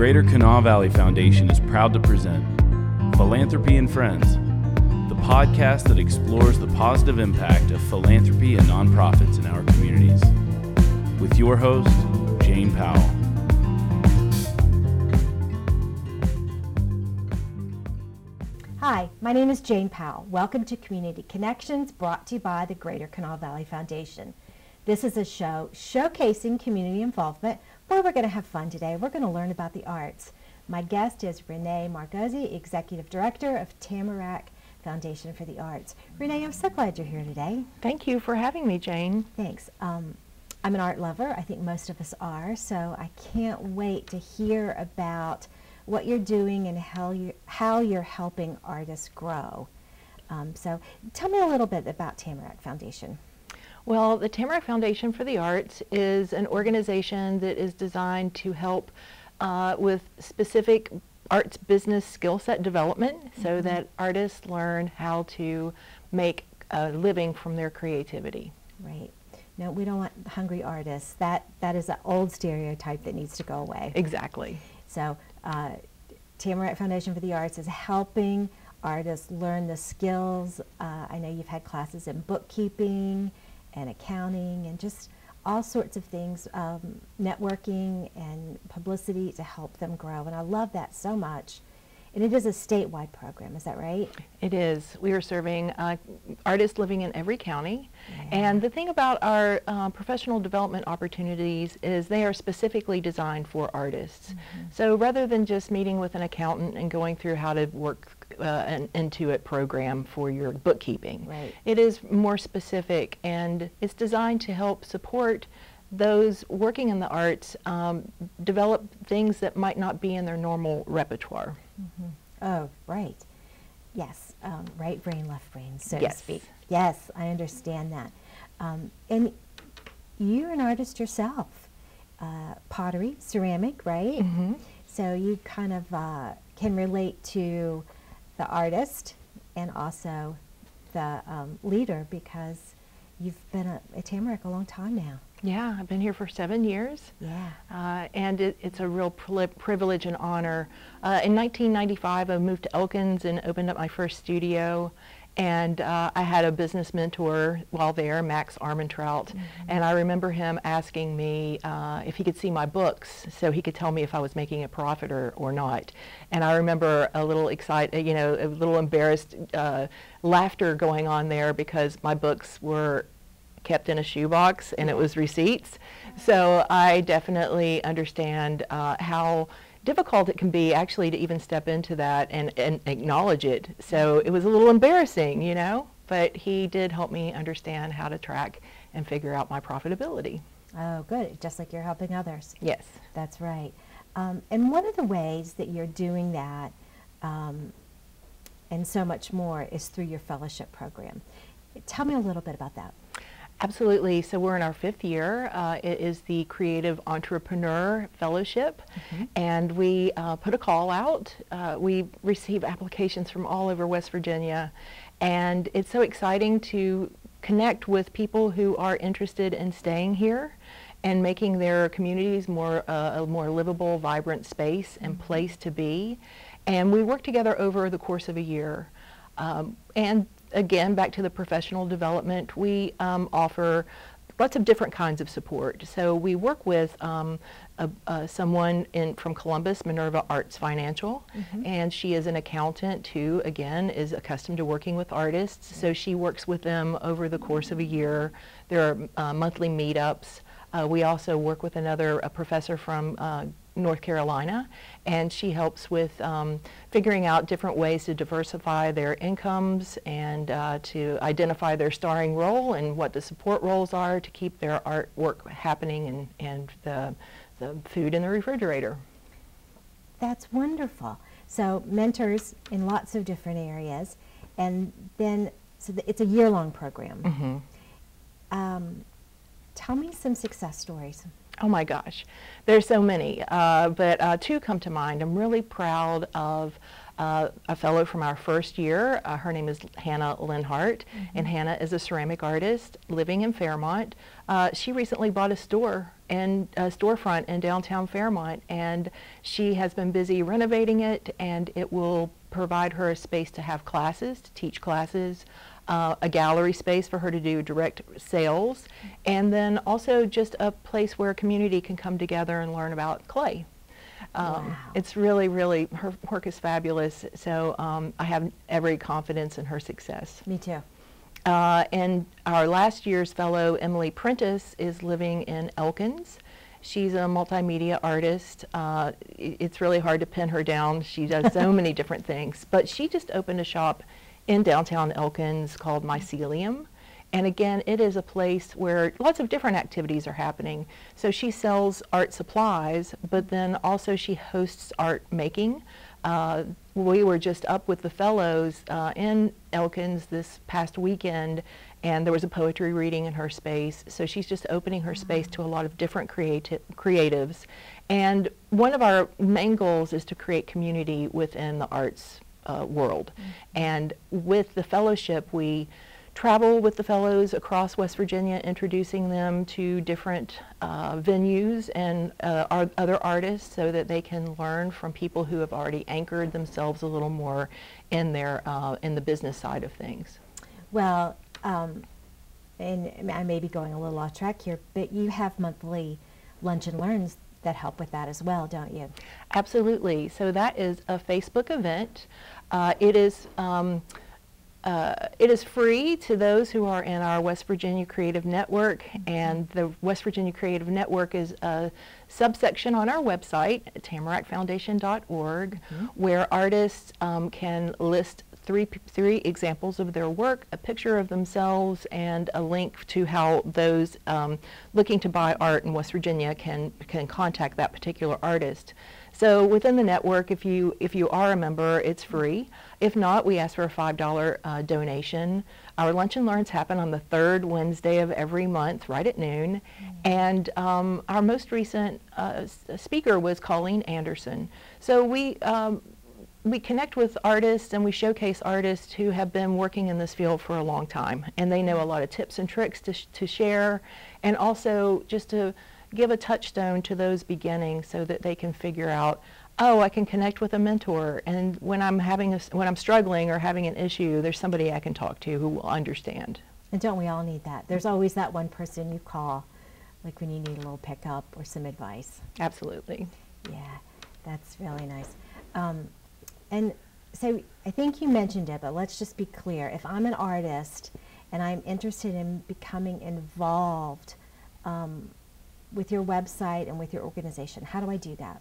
Greater Kanawha Valley Foundation is proud to present Philanthropy and Friends, the podcast that explores the positive impact of philanthropy and nonprofits in our communities. With your host, Jane Powell. Hi, my name is Jane Powell. Welcome to Community Connections brought to you by the Greater Kanawha Valley Foundation. This is a show showcasing community involvement where we're going to have fun today. We're going to learn about the arts. My guest is Renee Margocee, Executive Director of Tamarack Foundation for the Arts. Renee, I'm so glad you're here today. Thank you for having me, Jane. Thanks. Um, I'm an art lover. I think most of us are. So I can't wait to hear about what you're doing and how, you, how you're helping artists grow. Um, so tell me a little bit about Tamarack Foundation. Well, the Tamarack Foundation for the Arts is an organization that is designed to help uh, with specific arts business skill set development mm-hmm. so that artists learn how to make a living from their creativity. Right. No, we don't want hungry artists. That that is an old stereotype that needs to go away. Exactly. So, uh, Tamarack Foundation for the Arts is helping artists learn the skills. Uh, I know you've had classes in bookkeeping and accounting and just all sorts of things, um, networking and publicity to help them grow. And I love that so much. And it is a statewide program, is that right? It is. We are serving uh, artists living in every county. Yeah. And the thing about our uh, professional development opportunities is they are specifically designed for artists. Mm-hmm. So rather than just meeting with an accountant and going through how to work uh, an Intuit program for your bookkeeping, right. it is more specific and it's designed to help support those working in the arts um, develop things that might not be in their normal repertoire. Mm-hmm. Oh, right. Yes, um, right brain, left brain, so yes. to speak. Yes, I understand that. Um, and you're an artist yourself. Uh, pottery, ceramic, right? Mm-hmm. So you kind of uh, can relate to the artist and also the um, leader because you've been a, a Tamarack a long time now. Yeah, I've been here for seven years. Yeah. Uh, and it, it's a real privilege and honor. Uh, in 1995, I moved to Elkins and opened up my first studio. And uh, I had a business mentor while there, Max Armentrout. Mm-hmm. And I remember him asking me uh, if he could see my books so he could tell me if I was making a profit or, or not. And I remember a little excited, you know, a little embarrassed uh, laughter going on there because my books were kept in a shoebox and it was receipts. So I definitely understand uh, how difficult it can be actually to even step into that and, and acknowledge it. So it was a little embarrassing, you know, but he did help me understand how to track and figure out my profitability. Oh, good. Just like you're helping others. Yes. That's right. Um, and one of the ways that you're doing that um, and so much more is through your fellowship program. Tell me a little bit about that. Absolutely. So we're in our fifth year. Uh, it is the Creative Entrepreneur Fellowship, mm-hmm. and we uh, put a call out. Uh, we receive applications from all over West Virginia, and it's so exciting to connect with people who are interested in staying here and making their communities more uh, a more livable, vibrant space and mm-hmm. place to be. And we work together over the course of a year. Um, and again, back to the professional development, we um, offer lots of different kinds of support. So we work with um, a, uh, someone in, from Columbus, Minerva Arts Financial, mm-hmm. and she is an accountant who, again, is accustomed to working with artists. So she works with them over the course of a year. There are uh, monthly meetups. Uh, we also work with another a professor from uh, North Carolina, and she helps with um, figuring out different ways to diversify their incomes and uh, to identify their starring role and what the support roles are to keep their artwork happening and, and the, the food in the refrigerator. That's wonderful. So mentors in lots of different areas, and then so it's a year-long program. Mm-hmm. Um, tell me some success stories. Oh my gosh, there's so many, uh, but uh, two come to mind. I'm really proud of uh, a fellow from our first year. Uh, her name is Hannah Linhart, mm-hmm. and Hannah is a ceramic artist living in Fairmont. Uh, she recently bought a store and a storefront in downtown Fairmont, and she has been busy renovating it, and it will provide her a space to have classes, to teach classes, uh, a gallery space for her to do direct sales, and then also just a place where a community can come together and learn about clay. Um, wow. It's really, really, her work is fabulous. So um, I have every confidence in her success. Me too. Uh, and our last year's fellow, Emily Prentice, is living in Elkins. She's a multimedia artist. Uh, it's really hard to pin her down. She does so many different things. But she just opened a shop in downtown Elkins called Mycelium. And again, it is a place where lots of different activities are happening. So she sells art supplies, but then also she hosts art making. Uh, we were just up with the fellows uh, in Elkins this past weekend, and there was a poetry reading in her space. So she's just opening her space to a lot of different creati- creatives. And one of our main goals is to create community within the arts uh, world. And with the fellowship, we travel with the fellows across West Virginia, introducing them to different uh, venues and uh, other artists so that they can learn from people who have already anchored themselves a little more in their uh, in the business side of things. Well, um, and I may be going a little off track here, but you have monthly lunch and learns that help with that as well, don't you? Absolutely. So that is a Facebook event. Uh, it is. Um, uh, it is free to those who are in our West Virginia Creative Network, and the West Virginia Creative Network is a subsection on our website, tamarackfoundation.org, mm-hmm. where artists um, can list three, three examples of their work, a picture of themselves, and a link to how those um, looking to buy art in West Virginia can, can contact that particular artist. So within the network, if you, if you are a member, it's free. If not, we ask for a $5 uh, donation. Our Lunch and Learns happen on the third Wednesday of every month, right at noon. Mm-hmm. And um, our most recent uh, speaker was Colleen Anderson. So we, um, we connect with artists and we showcase artists who have been working in this field for a long time. And they know a lot of tips and tricks to, sh- to share and also just to give a touchstone to those beginning so that they can figure out oh, I can connect with a mentor, and when I'm having a, when I'm struggling or having an issue, there's somebody I can talk to who will understand. And don't we all need that? There's always that one person you call, like when you need a little pickup or some advice. Absolutely. Yeah, that's really nice. Um, and so I think you mentioned it, but let's just be clear. If I'm an artist and I'm interested in becoming involved um, with your website and with your organization, how do I do that?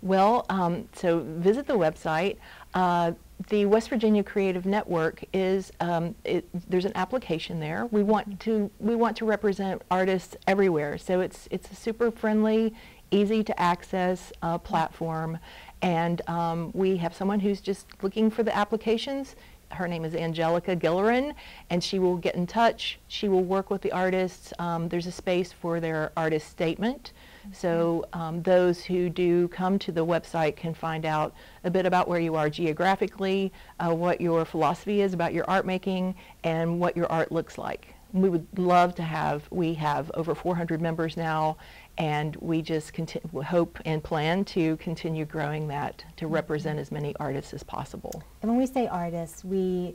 Well, um, so visit the website. Uh, the West Virginia Creative Network is um, it, there's an application there. We want to we want to represent artists everywhere. So it's it's a super friendly, easy to access uh, platform, and um, we have someone who's just looking for the applications. Her name is Angelica Gillerin, and she will get in touch. She will work with the artists. Um, there's a space for their artist statement. So um, those who do come to the website can find out a bit about where you are geographically, uh, what your philosophy is about your art making, and what your art looks like. We would love to have, we have over 400 members now, and we just conti- hope and plan to continue growing that to represent as many artists as possible. And when we say artists, we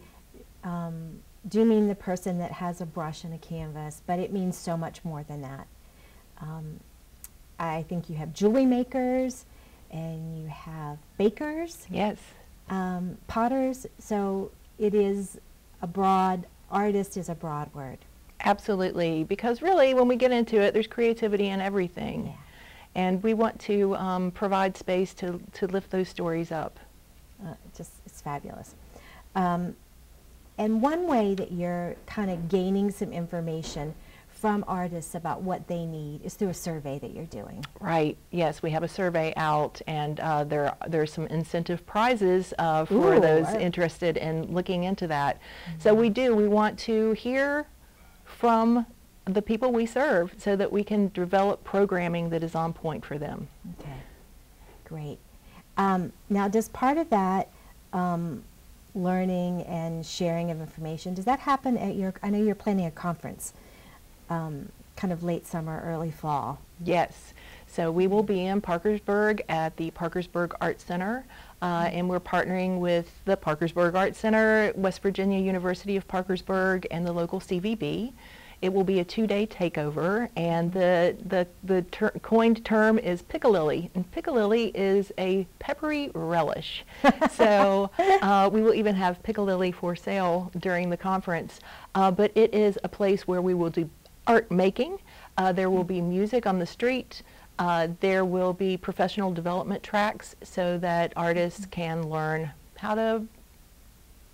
um, do mean the person that has a brush and a canvas, but it means so much more than that. Um, I think you have jewelry makers and you have bakers. Yes. Um, potters. So it is a broad, artist is a broad word. Absolutely. Because really, when we get into it, there's creativity in everything. Yeah. And we want to um, provide space to, to lift those stories up. Uh, just, it's fabulous. Um, and one way that you're kind of gaining some information from artists about what they need is through a survey that you're doing. Right. Yes, we have a survey out, and uh, there there's some incentive prizes uh, for Ooh, those interested in looking into that. Mm-hmm. So we do. We want to hear from the people we serve so that we can develop programming that is on point for them. Okay. Great. Um, now, does part of that um, learning and sharing of information, does that happen at your, I know you're planning a conference, um, kind of late summer, early fall. Yes. So we will be in Parkersburg at the Parkersburg Art Center, uh, and we're partnering with the Parkersburg Art Center, West Virginia University of Parkersburg, and the local CVB. It will be a two-day takeover, and the the the ter- coined term is piccalilli, and piccalilli is a peppery relish. so uh, we will even have piccalilli for sale during the conference. Uh, but it is a place where we will do art making. Uh, there will be music on the street. Uh, there will be professional development tracks so that artists can learn how to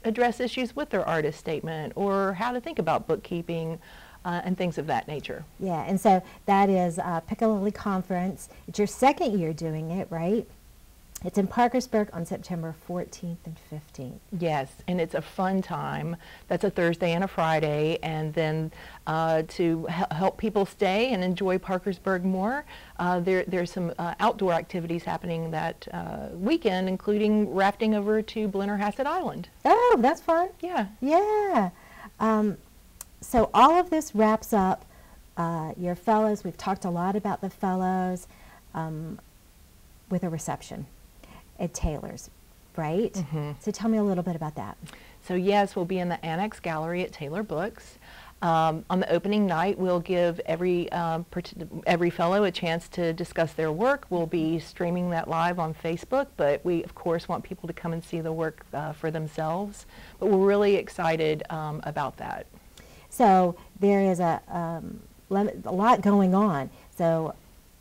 address issues with their artist statement or how to think about bookkeeping uh, and things of that nature. Yeah, and so that is uh, Piccalilli Conference. It's your second year doing it, right? It's in Parkersburg on September 14th and 15th. Yes, and it's a fun time. That's a Thursday and a Friday, and then uh, to he- help people stay and enjoy Parkersburg more, uh, there, there's some uh, outdoor activities happening that uh, weekend, including rafting over to Blennerhassett Island. Oh, that's fun. Yeah. Yeah. Um, so all of this wraps up uh, your fellows. We've talked a lot about the fellows um, with a reception at Taylor's, right? Mhm. So tell me a little bit about that. So yes, we'll be in the Annex Gallery at Taylor Books. Um, on the opening night, we'll give every um, every fellow a chance to discuss their work. We'll be streaming that live on Facebook, but we of course want people to come and see the work uh, for themselves. But we're really excited um, about that. So there is a, um, a lot going on. So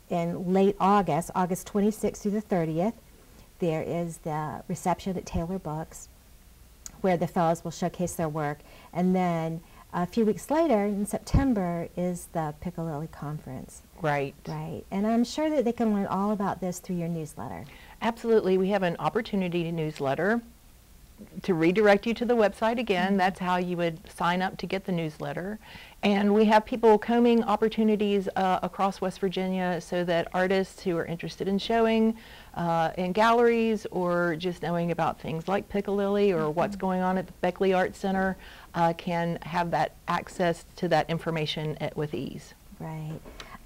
in late August, August 26th through the 30th, there is the reception at Taylor Books where the fellows will showcase their work. And then a few weeks later, in September, is the Piccalilli Conference. Right. Right. And I'm sure that they can learn all about this through your newsletter. Absolutely. We have an opportunity newsletter to redirect you to the website again. That's how you would sign up to get the newsletter. And we have people combing opportunities uh, across West Virginia so that artists who are interested in showing uh, in galleries or just knowing about things like Piccalilli or what's going on at the Beckley Art Center uh, can have that access to that information at, with ease. Right.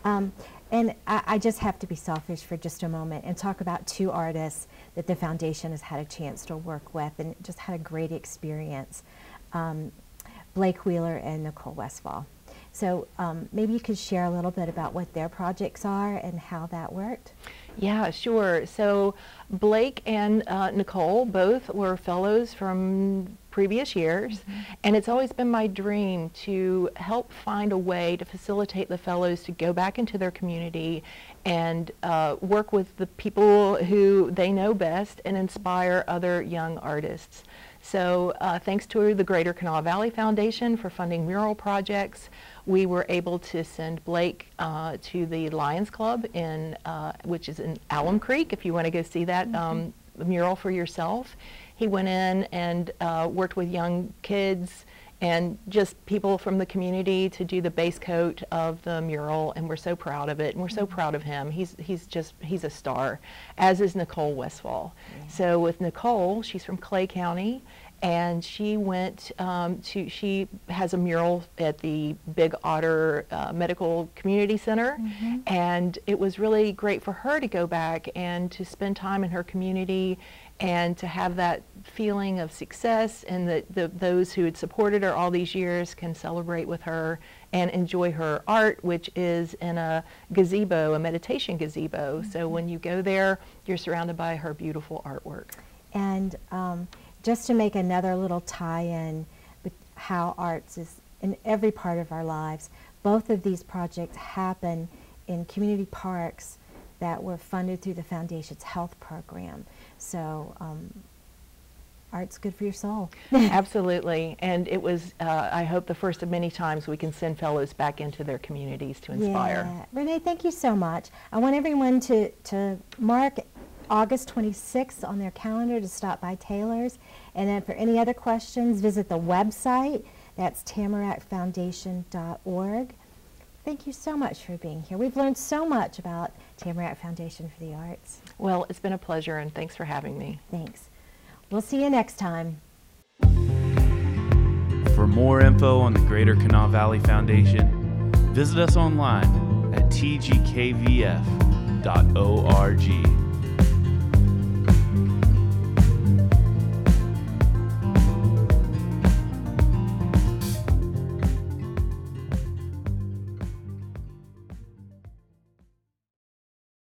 Um, and I, I just have to be selfish for just a moment and talk about two artists that the foundation has had a chance to work with and just had a great experience um, Blake Wheeler and Nicole Westfall. So um, maybe you could share a little bit about what their projects are and how that worked. Yeah, sure. So Blake and uh, Nicole both were fellows from previous years, and it's always been my dream to help find a way to facilitate the fellows to go back into their community and uh, work with the people who they know best and inspire other young artists. So uh, thanks to the Greater Kanawha Valley Foundation for funding mural projects, we were able to send Blake uh, to the Lions Club in, uh, which is in Alum Creek, if you want to go see that um, mural for yourself. He went in and uh, worked with young kids and just people from the community to do the base coat of the mural and we're so proud of it and we're so proud of him. He's he's just he's a star as is nicole westfall. So with nicole she's from clay county and she went um, to she has a mural at the big otter uh, medical community center and it was really great for her to go back and to spend time in her community and to have that feeling of success and that the, those who had supported her all these years can celebrate with her and enjoy her art, which is in a gazebo, a meditation gazebo. So when you go there, you're surrounded by her beautiful artwork. And um, just to make another little tie-in with how arts is in every part of our lives, both of these projects happen in community parks that were funded through the foundation's health program. So um, art's good for your soul. Absolutely. And it was, uh, I hope, the first of many times we can send fellows back into their communities to inspire. Yeah. Renee, thank you so much. I want everyone to, to mark August 26th on their calendar to stop by Taylor's. And then for any other questions, visit the website. That's tamarackfoundation.org. Thank you so much for being here. We've learned so much about Tamarack Foundation for the Arts. Well, it's been a pleasure and thanks for having me. Thanks. We'll see you next time. For more info on the Greater Kanawha Valley Foundation, visit us online at tgkvf.org.